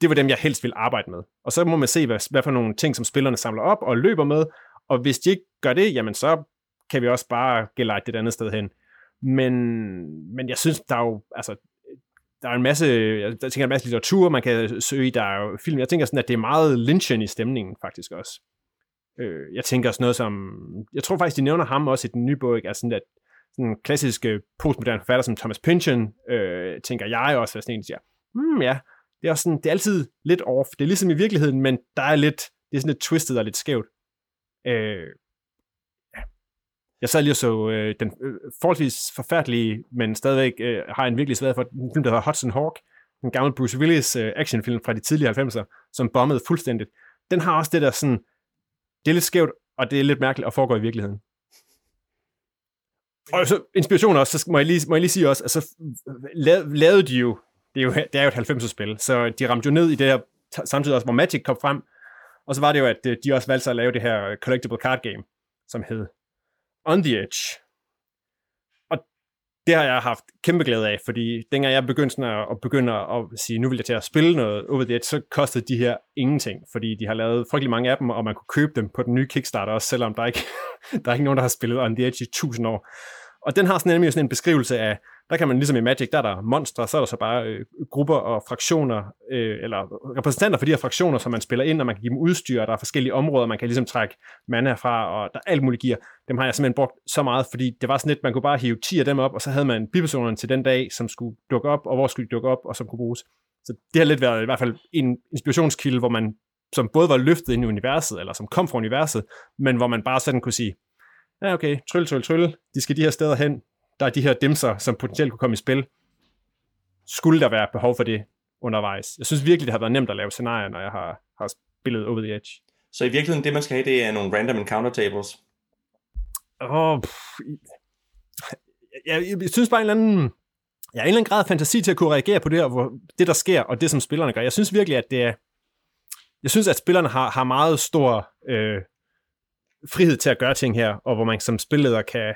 det var dem, jeg helst vil arbejde med. Og så må man se, hvad, hvad for nogle ting, som spillerne samler op og løber med, og hvis de ikke gør det, jamen så kan vi også bare gelejte det et andet sted hen. Men, men jeg synes, der er jo, altså, der er en masse, jeg tænker en masse litteratur, man kan søge i, der er jo film. Jeg tænker sådan, at det er meget lynchen i stemningen, faktisk også. Øh, jeg tænker også noget som, jeg tror faktisk, de nævner ham også i den nye bog, altså sådan, at den klassiske øh, postmoderne forfatter som Thomas Pynchon, øh, tænker jeg også, hvad sådan en siger, hmm, ja, det er, også sådan, det er altid lidt off. Det er ligesom i virkeligheden, men der er lidt, det er sådan lidt twistet og lidt skævt. Øh, ja. Jeg sad lige og så øh, den øh, forholdsvis forfærdelige, men stadigvæk øh, har en virkelig svært for en film, der hedder Hudson Hawk, en gammel Bruce Willis øh, actionfilm fra de tidlige 90'er, som bombede fuldstændigt. Den har også det der sådan, det er lidt skævt, og det er lidt mærkeligt at foregå i virkeligheden. Og så inspiration også, så må jeg lige, må jeg lige sige også, altså lavede de jo, det er jo, det er jo et 90'er spil, så de ramte jo ned i det her, samtidig også, hvor Magic kom frem, Og så var det jo, at øh, de også valgte sig at lave det her øh, collectible card game, som hed On the Edge. Og det har jeg haft kæmpe glæde af, fordi dengang jeg begyndte sådan at, at begynde at sige, nu vil jeg til at spille noget Over the Edge, så kostede de her ingenting, fordi de har lavet frygtelig mange af dem, og man kunne købe dem på den nye Kickstarter også, selvom der ikke der er ikke nogen, der har spillet On the Edge i tusind år. Og den har sådan nemlig sådan en beskrivelse af, der kan man ligesom i Magic, der er der monstre, så er der så bare øh, grupper og fraktioner, øh, eller repræsentanter for de her fraktioner, som man spiller ind, og man kan give dem udstyr, og der er forskellige områder, man kan ligesom trække mana fra, og der er alt muligt gear. Dem har jeg simpelthen brugt så meget, fordi det var sådan lidt, man kunne bare hive 10 af dem op, og så havde man bipersonerne til den dag, som skulle dukke op, og hvor skulle de dukke op, og som kunne bruges. Så det har lidt været i hvert fald en inspirationskilde, hvor man som både var løftet ind i universet, eller som kom fra universet, men hvor man bare sådan kunne sige, ja okay, tryl, tryl, tryl, de skal de her steder hen, der er de her dimser, som potentielt kunne komme i spil. Skulle der være behov for det undervejs? Jeg synes virkelig, det har været nemt at lave scenarier, når jeg har, har spillet Over the Edge. Så i virkeligheden, det man skal have, det er nogle random encounter tables? Åh, oh, jeg, jeg, jeg synes bare en eller anden... Jeg har en eller anden grad af fantasi til at kunne reagere på det, hvor, det der sker, og det som spillerne gør. Jeg synes virkelig, at det er... Jeg synes, at spillerne har, har meget stor øh, frihed til at gøre ting her, og hvor man som spilleder kan,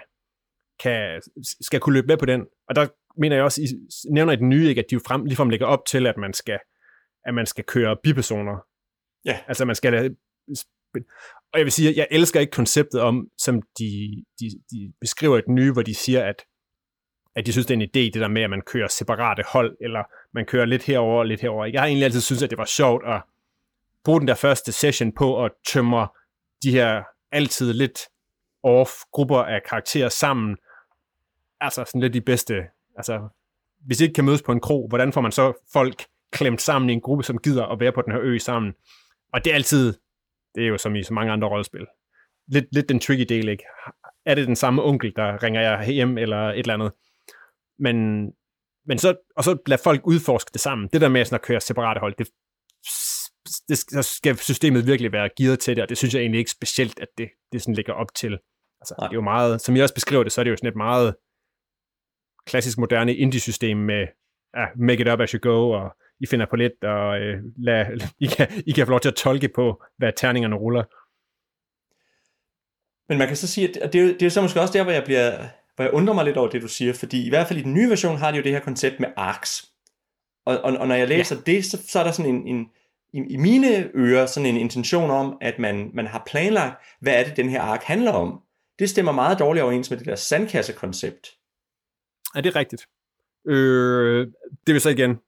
kan, skal kunne løbe med på den. Og der mener jeg også, I nævner i den nye, ikke, at de jo frem, ligefrem lægger op til, at man skal, at man skal køre bipersoner. Ja. Altså man skal og jeg vil sige, at jeg elsker ikke konceptet om, som de, de, de beskriver i den nye, hvor de siger, at, at de synes, det er en idé, det der med, at man kører separate hold, eller man kører lidt herover og lidt herover. Jeg har egentlig altid synes, at det var sjovt at bruge den der første session på at tømre de her altid lidt off grupper af karakterer sammen, altså sådan lidt de bedste, altså hvis I ikke kan mødes på en kro, hvordan får man så folk klemt sammen i en gruppe, som gider at være på den her ø sammen? Og det er altid, det er jo som i så mange andre rollespil, lidt, lidt den tricky del, ikke? Er det den samme onkel, der ringer jeg hjem, eller et eller andet? Men, men så, og så lad folk udforske det sammen. Det der med sådan at køre separate hold, det, det skal systemet virkelig være gearet til det, og det synes jeg egentlig ikke specielt, at det, det sådan ligger op til. Altså, det er jo meget, som jeg også beskriver det, så er det jo sådan et meget klassisk moderne indie-system med ja, make it up as you go, og I finder på lidt, og øh, lad, I, kan, I kan få lov til at tolke på, hvad terningerne ruller. Men man kan så sige, at det er, det er så måske også der, hvor jeg, bliver, hvor jeg undrer mig lidt over det, du siger, fordi i hvert fald i den nye version har de jo det her koncept med arcs. Og, og, og når jeg læser ja. det, så, så er der sådan en, en i, i mine ører sådan en intention om, at man, man har planlagt, hvad er det, den her ark handler om. Det stemmer meget dårligt overens med det der sandkassekoncept. Er det rigtigt? Øh, det vil så igen,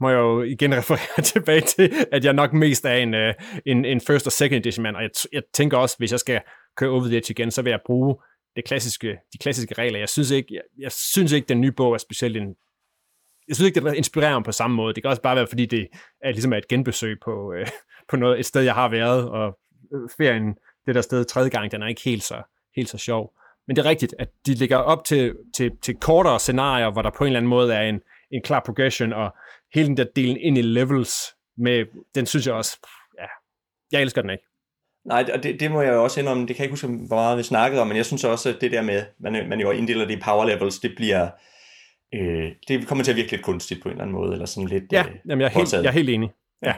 må jeg jo igen referere tilbage til, at jeg nok mest er en, øh, en, en first og second edition mand, og jeg, jeg tænker også, hvis jeg skal køre over the edge igen, så vil jeg bruge det klassiske, de klassiske regler. Jeg synes ikke, jeg, jeg synes ikke, den nye bog er specielt en, jeg synes ikke, det inspirerer mig på samme måde. Det kan også bare være, fordi det er ligesom et genbesøg på, øh, på noget, et sted, jeg har været, og øh, ferien, det der sted tredje gang, den er ikke helt så, helt så sjov. Men det er rigtigt, at de ligger op til, til, til kortere scenarier, hvor der på en eller anden måde er en, en klar progression, og hele den der delen ind i levels, med, den synes jeg også, ja, jeg elsker den ikke. Nej, og det, det må jeg jo også indrømme, det kan jeg ikke huske, hvor meget vi snakkede om, men jeg synes også, at det der med, man, man jo inddeler det i power levels, det bliver, øh, det kommer til at virke lidt kunstigt på en eller anden måde, eller sådan lidt Ja, øh, jamen, jeg, er helt, jeg er helt enig. Ja.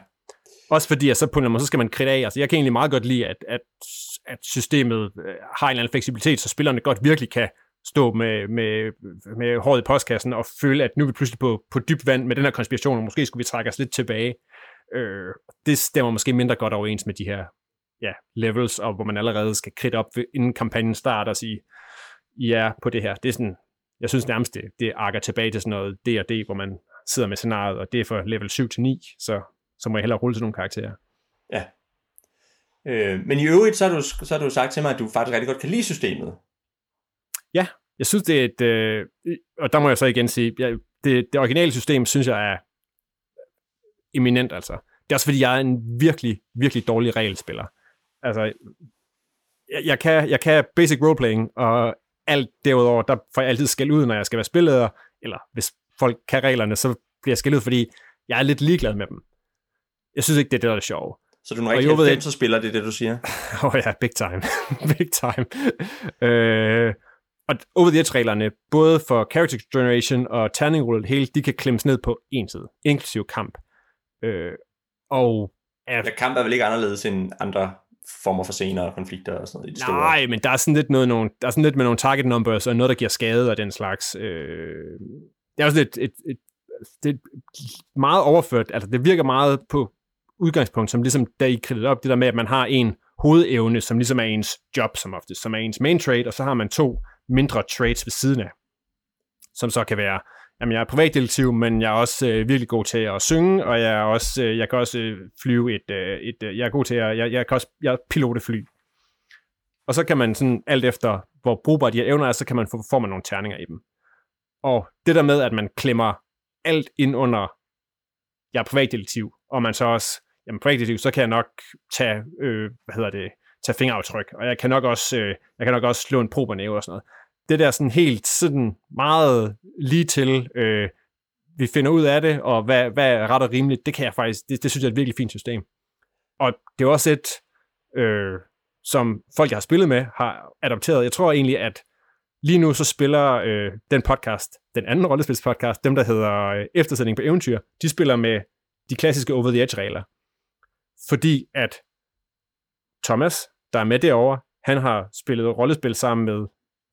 Også fordi, at så på en eller anden måde, så skal man kridte af. Altså, jeg kan egentlig meget godt lide, at, at, at systemet øh, har en eller anden fleksibilitet, så spillerne godt virkelig kan stå med, med, med håret i postkassen og føle, at nu er vi pludselig på, på dyb vand med den her konspiration, og måske skulle vi trække os lidt tilbage. Øh, det stemmer måske mindre godt overens med de her ja, levels, og hvor man allerede skal kridte op, inden kampagnen starter og sige, er på det her. Det er sådan, jeg synes nærmest, det, det arker tilbage til sådan noget D&D, hvor man sidder med scenariet, og det er for level 7 til 9, så, så må jeg hellere rulle til nogle karakterer. Ja. Øh, men i øvrigt, så har, du, så har du sagt til mig, at du faktisk rigtig godt kan lide systemet. Ja, jeg synes, det er et... Øh, og der må jeg så igen sige, jeg, det, det originale system, synes jeg er eminent, altså. Det er også fordi, jeg er en virkelig, virkelig dårlig regelspiller. Altså, jeg, jeg, kan, jeg kan basic roleplaying, og alt derudover, der får jeg altid skæld ud, når jeg skal være spilleder, eller hvis folk kan reglerne, så bliver jeg skæld ud, fordi jeg er lidt ligeglad med dem. Jeg synes ikke, det er det, der er sjovt. Så du er ikke 90, så spiller det, det du siger? Åh oh, ja, big time. big time. øh, og over the edge-reglerne, både for character generation og turning rule, hele, de kan klemmes ned på en side, inklusive kamp. Øh, og Ja, kamp er vel ikke anderledes end andre former for senere konflikter og sådan noget i de store. Nej, men der er sådan lidt, noget, nogle, der er sådan lidt med nogle target numbers og noget, der giver skade og den slags. Øh, det er også lidt et, et, et, det er meget overført, altså det virker meget på udgangspunkt, som ligesom der I kridtet op, det der med, at man har en hovedevne, som ligesom er ens job som oftest, som er ens main trade, og så har man to mindre trades ved siden af, som så kan være Jamen, jeg er privatdetektiv, men jeg er også øh, virkelig god til at synge, og jeg er også, øh, jeg kan også øh, flyve et, øh, et øh, jeg er god til at, jeg, jeg kan også, jeg pilote fly. Og så kan man sådan, alt efter hvor brugbare de her evner er, så kan man få, får man nogle terninger i dem. Og det der med, at man klemmer alt ind under, jeg er privatdetektiv, og man så også, jamen privatdetektiv, så kan jeg nok tage, øh, hvad hedder det, tage fingeraftryk, og jeg kan nok også, øh, jeg kan nok også slå en prober og sådan noget det der sådan helt sådan meget lige til, øh, vi finder ud af det, og hvad, hvad er ret og rimeligt, det kan jeg faktisk, det, det synes jeg er et virkelig fint system. Og det er også et, øh, som folk, jeg har spillet med, har adopteret. Jeg tror egentlig, at lige nu så spiller øh, den podcast, den anden rollespilspodcast, dem der hedder øh, Eftersætning på Eventyr, de spiller med de klassiske Over the Edge-regler. Fordi at Thomas, der er med derovre, han har spillet rollespil sammen med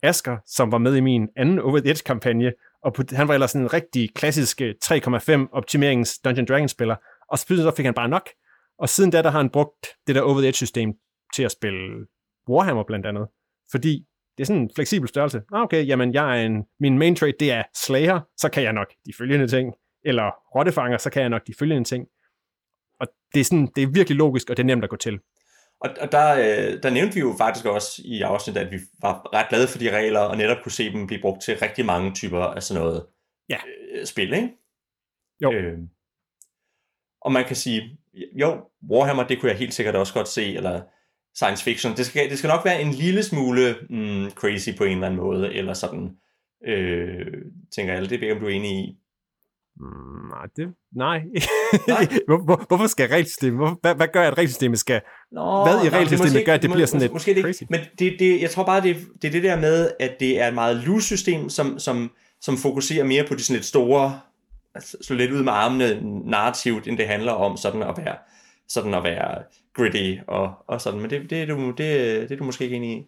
Asker, som var med i min anden Over the Edge-kampagne, og på, han var ellers en rigtig klassisk øh, 3,5 optimerings Dungeon Dragons-spiller, og så fik han bare nok. Og siden da, der har han brugt det der Over the Edge-system til at spille Warhammer blandt andet, fordi det er sådan en fleksibel størrelse. Ah, okay, jamen jeg er en, min main trade, det er Slayer, så kan jeg nok de følgende ting, eller Rottefanger, så kan jeg nok de følgende ting. Og det er, sådan, det er virkelig logisk, og det er nemt at gå til. Og, og der, øh, der nævnte vi jo faktisk også i afsnittet, at vi var ret glade for de regler, og netop kunne se dem blive brugt til rigtig mange typer af sådan noget ja. øh, spil, ikke? Jo. Øh, og man kan sige, jo, Warhammer, det kunne jeg helt sikkert også godt se, eller science fiction. Det skal, det skal nok være en lille smule mm, crazy på en eller anden måde, eller sådan, øh, tænker jeg. Det ved om du er enig i. Nej, det, nej. nej. hvor, hvor, hvorfor skal regelsystemet, hvor, hvad, hvad gør, at regelsystemet skal, Nå, hvad i regelsystemet måske, gør, at det må, bliver sådan måske, lidt crazy? Men det, det, jeg tror bare, det, det er det der med, at det er et meget loose system, som, som, som fokuserer mere på de sådan lidt store, altså, slå lidt ud med armene narrativt, end det handler om sådan at være, sådan at være gritty og, og sådan. Men det, det, er du, det, det er du måske ikke enig i.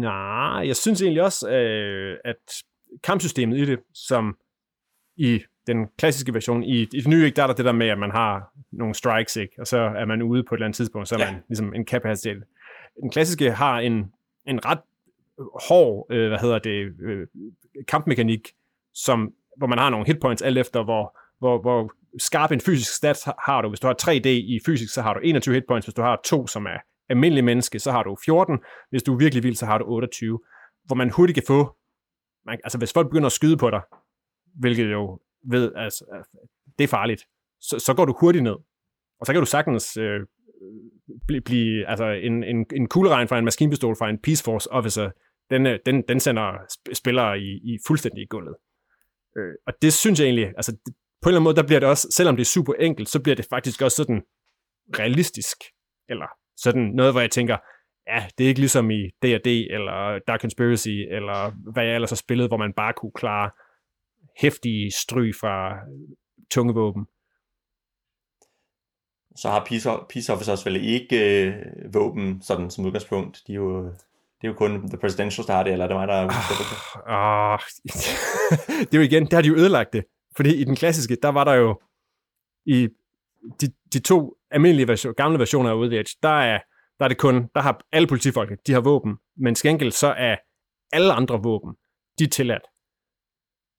Nej, jeg synes egentlig også, øh, at kampsystemet i det, som i den klassiske version. I, i det nye, ikke, der er der det der med, at man har nogle strikes, ikke? og så er man ude på et eller andet tidspunkt, så er ja. man ligesom en kapacitet. Den klassiske har en, en ret hård, øh, hvad hedder det, øh, kampmekanik, som, hvor man har nogle hitpoints alt efter, hvor, hvor, hvor skarp en fysisk stats har du. Hvis du har 3D i fysisk, så har du 21 hitpoints. Hvis du har to, som er almindelig menneske, så har du 14. Hvis du er virkelig vild, så har du 28. Hvor man hurtigt kan få, man, altså hvis folk begynder at skyde på dig, hvilket jo ved, altså, det er farligt, så, så går du hurtigt ned. Og så kan du sagtens øh, blive, blive altså en, en, en kugleregn fra en maskinpistol fra en Peace Force officer, den, øh, den, den sender spillere i, i fuldstændig i gulvet. Øh, og det synes jeg egentlig, altså det, på en eller anden måde, der bliver det også, selvom det er super enkelt, så bliver det faktisk også sådan realistisk, eller sådan noget, hvor jeg tænker, ja, det er ikke ligesom i D&D, eller Dark Conspiracy, eller hvad jeg ellers har spillet, hvor man bare kunne klare hæftige stry fra tunge våben. Så har peace, officers vel ikke øh, våben sådan som udgangspunkt. De er jo, det er jo kun The Presidential, der har det, eller er det mig, der er ah, ah, Det er jo igen, der har de jo ødelagt det. Fordi i den klassiske, der var der jo i de, de to almindelige version, gamle versioner af Edge, der er, der er det kun, der har alle politifolk, de har våben, men skænkel så er alle andre våben, de er tilladt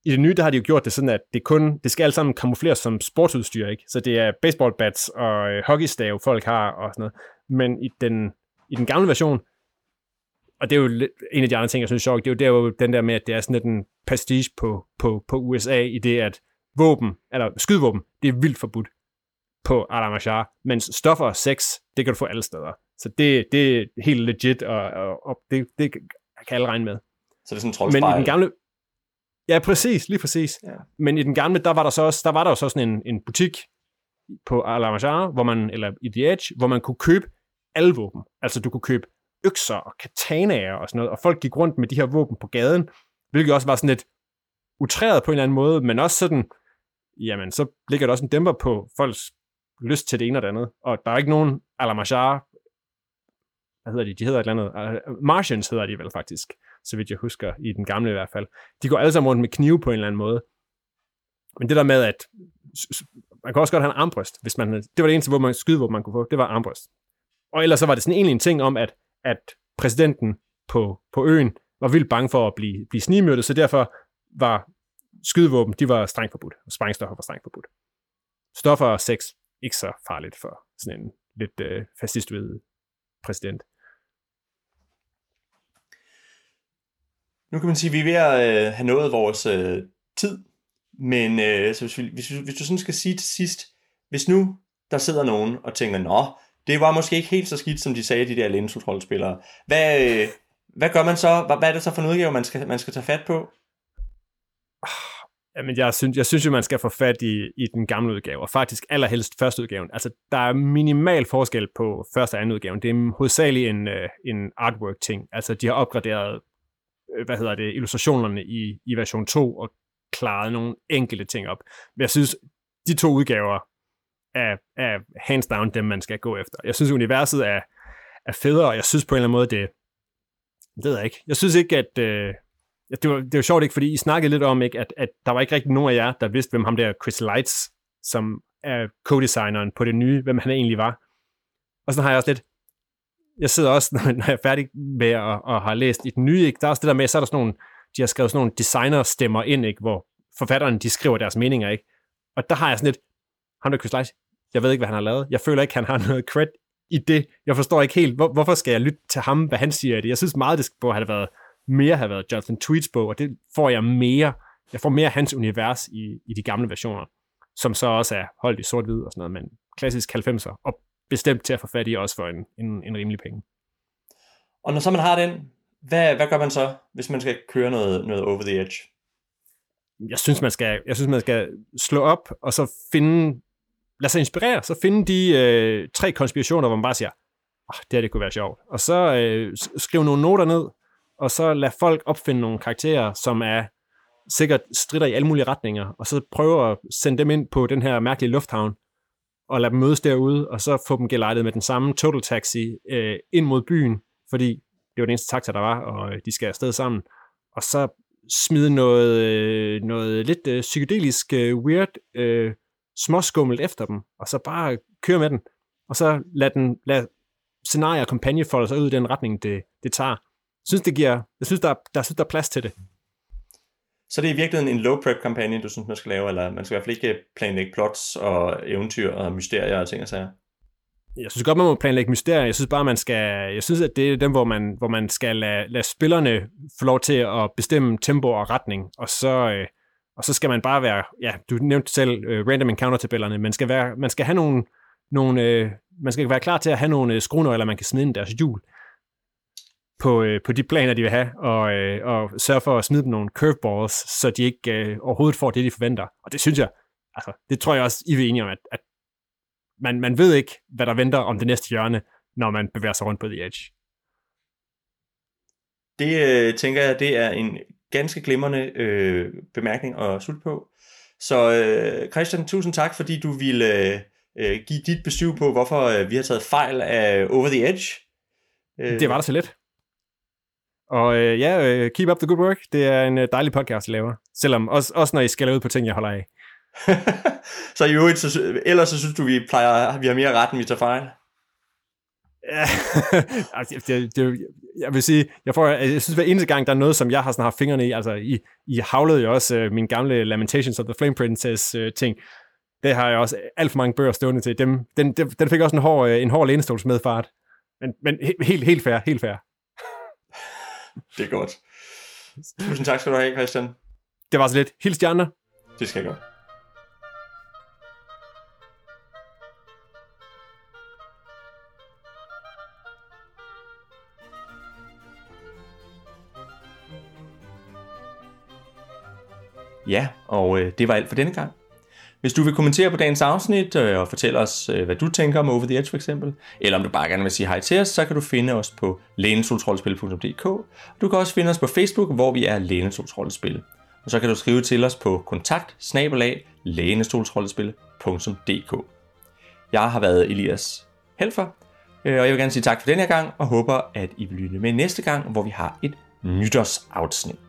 i det nye, der har de jo gjort det sådan, at det kun, det skal alt sammen kamufleres som sportsudstyr, ikke? Så det er baseball bats og øh, hockeystav, folk har og sådan noget. Men i den, i den gamle version, og det er jo en af de andre ting, jeg synes er sjovt, det er jo, det er jo den der med, at det er sådan lidt en prestige på, på, på USA, i det at våben, eller skydvåben, det er vildt forbudt på Alamashar, mens stoffer og sex, det kan du få alle steder. Så det, det er helt legit, og, og, og det, det kan alle regne med. Så det er sådan en. Men i den gamle, Ja, præcis, lige præcis. Ja. Men i den gamle, der var der så også, der var der jo så sådan en, en butik på Alamajara, hvor man, eller i The Edge, hvor man kunne købe alle våben. Altså du kunne købe økser og katanaer og sådan noget, og folk gik rundt med de her våben på gaden, hvilket også var sådan lidt utræret på en eller anden måde, men også sådan, jamen så ligger der også en dæmper på folks lyst til det ene og det andet. Og der er ikke nogen Alamashar, hvad hedder de? De hedder et eller andet. Uh, Martians hedder de vel faktisk, så vidt jeg husker, i den gamle i hvert fald. De går alle sammen rundt med knive på en eller anden måde. Men det der med, at man kan også godt have en armbryst, hvis man, det var det eneste hvor man skyde, hvor man kunne få, det var armbryst. Og ellers så var det sådan egentlig en ting om, at, at præsidenten på, på øen var vildt bange for at blive, blive snigmyrdet, så derfor var skydevåben, de var strengt forbudt, og sprængstoffer var strengt forbudt. Stoffer og sex, ikke så farligt for sådan en lidt øh, fascistoid præsident. Nu kan man sige, at vi er ved at øh, have nået vores øh, tid, men øh, så hvis, vi, hvis, hvis du sådan skal sige til sidst, hvis nu der sidder nogen og tænker, nå, det var måske ikke helt så skidt, som de sagde, de der lænekontrolspillere. Hvad, øh, hvad gør man så? Hvad, hvad er det så for en udgave, man skal, man skal tage fat på? Ah, jamen, jeg synes, jeg synes jo, man skal få fat i, i den gamle udgave, og faktisk allerhelst første udgaven. Altså, der er minimal forskel på første og anden udgaven. Det er hovedsageligt en, øh, en artwork-ting. Altså, de har opgraderet, Øh, hvad hedder det, illustrationerne i, i version 2, og klaret nogle enkelte ting op. Men jeg synes, de to udgaver er, er hands down dem, man skal gå efter. Jeg synes, universet er, er federe, og jeg synes på en eller anden måde, det, det ved jeg ikke. Jeg synes ikke, at... Øh, det, var, det var sjovt ikke, fordi I snakkede lidt om, ikke, at, at der var ikke rigtig nogen af jer, der vidste, hvem ham der Chris Lights, som er co-designeren på det nye, hvem han egentlig var. Og så har jeg også lidt, jeg sidder også, når jeg er færdig med at, og har læst i den nye, ikke, der er også det der med, så er der sådan nogle, de har skrevet sådan nogle designer-stemmer ind, ikke, hvor forfatterne, de skriver deres meninger, ikke? Og der har jeg sådan lidt, ham der Chris Lights, jeg ved ikke, hvad han har lavet. Jeg føler ikke, han har noget cred i det. Jeg forstår ikke helt, hvor, hvorfor skal jeg lytte til ham, hvad han siger i det. Jeg synes meget, det skulle have været mere have været Jonathan Tweets bog, og det får jeg mere, jeg får mere hans univers i, i de gamle versioner, som så også er holdt i sort-hvid og sådan noget, men klassisk 90'er, og bestemt til at få fat i også for en, en, en rimelig penge. Og når så man har den, hvad, hvad gør man så, hvis man skal køre noget, noget over the edge? Jeg synes, man skal, jeg synes, man skal slå op, og så finde, lad sig inspirere, så finde de øh, tre konspirationer, hvor man bare siger, oh, det her det kunne være sjovt. Og så øh, skrive nogle noter ned, og så lade folk opfinde nogle karakterer, som er sikkert strider i alle mulige retninger, og så prøve at sende dem ind på den her mærkelige lufthavn, og lade dem mødes derude, og så få dem gelejtet med den samme total taxi øh, ind mod byen, fordi det var den eneste taxa, der var, og øh, de skal afsted sammen. Og så smide noget, øh, noget lidt øh, psykedelisk, øh, weird, øh, småskummelt efter dem, og så bare køre med den, og så lad, den, lad scenarie og kampagne folde sig ud i den retning, det, det tager synes, det giver, jeg synes, der, der, synes, der er plads til det. Så det er i virkeligheden en low prep kampagne, du synes, man skal lave, eller man skal i hvert fald ikke planlægge plots og eventyr og mysterier og ting og sager? Jeg synes godt, man må planlægge mysterier. Jeg synes bare, man skal, jeg synes, at det er dem, hvor man, hvor man skal lade, lade spillerne få lov til at bestemme tempo og retning, og så, øh, og så skal man bare være, ja, du nævnte selv øh, random encounter-tabellerne, man skal, være, man skal have nogle, nogle øh, man skal være klar til at have nogle øh, skruenøgler, man kan snide ind i deres hjul på, øh, på de planer, de vil have, og, øh, og sørge for at smide dem nogle curveballs, så de ikke øh, overhovedet får det, de forventer. Og det synes jeg, altså, det tror jeg også, I er enige om, at, at man, man ved ikke, hvad der venter om det næste hjørne, når man bevæger sig rundt på The Edge. Det øh, tænker jeg, det er en ganske glimrende øh, bemærkning at slutte på. Så øh, Christian, tusind tak, fordi du ville øh, give dit besøg på, hvorfor øh, vi har taget fejl af Over the Edge. Øh, det var da så let. Og øh, ja, øh, keep up the good work. Det er en øh, dejlig podcast, I laver. Selvom, også, også når I skal ud på ting, jeg holder af. så i øvrigt, så, ellers så synes du, vi plejer, vi har mere ret, end vi tager fejl? Ja, altså, det, det, jeg vil sige, jeg, får, jeg synes hver eneste gang, der er noget, som jeg har sådan haft fingrene i, altså I, I havlede jo også uh, min gamle Lamentations of the Flame Princess uh, ting, det har jeg også alt for mange bøger stående til. Dem, den, den fik også en hård, en hård lænestolsmedfart. Men, men helt, helt fair, helt fair. det er godt. Tusind tak skal du have, Christian. Det var så lidt. Hils stjerner. Det skal jeg gøre. Ja, og øh, det var alt for denne gang. Hvis du vil kommentere på dagens afsnit øh, og fortælle os, øh, hvad du tænker om Over the Edge for eksempel, eller om du bare gerne vil sige hej til os, så kan du finde os på lænesoltrollespil.dk. Du kan også finde os på Facebook, hvor vi er Lænesoltrollespil. Og så kan du skrive til os på kontakt Jeg har været Elias Helfer, øh, og jeg vil gerne sige tak for den her gang, og håber, at I vil lytte med næste gang, hvor vi har et nytårsafsnit.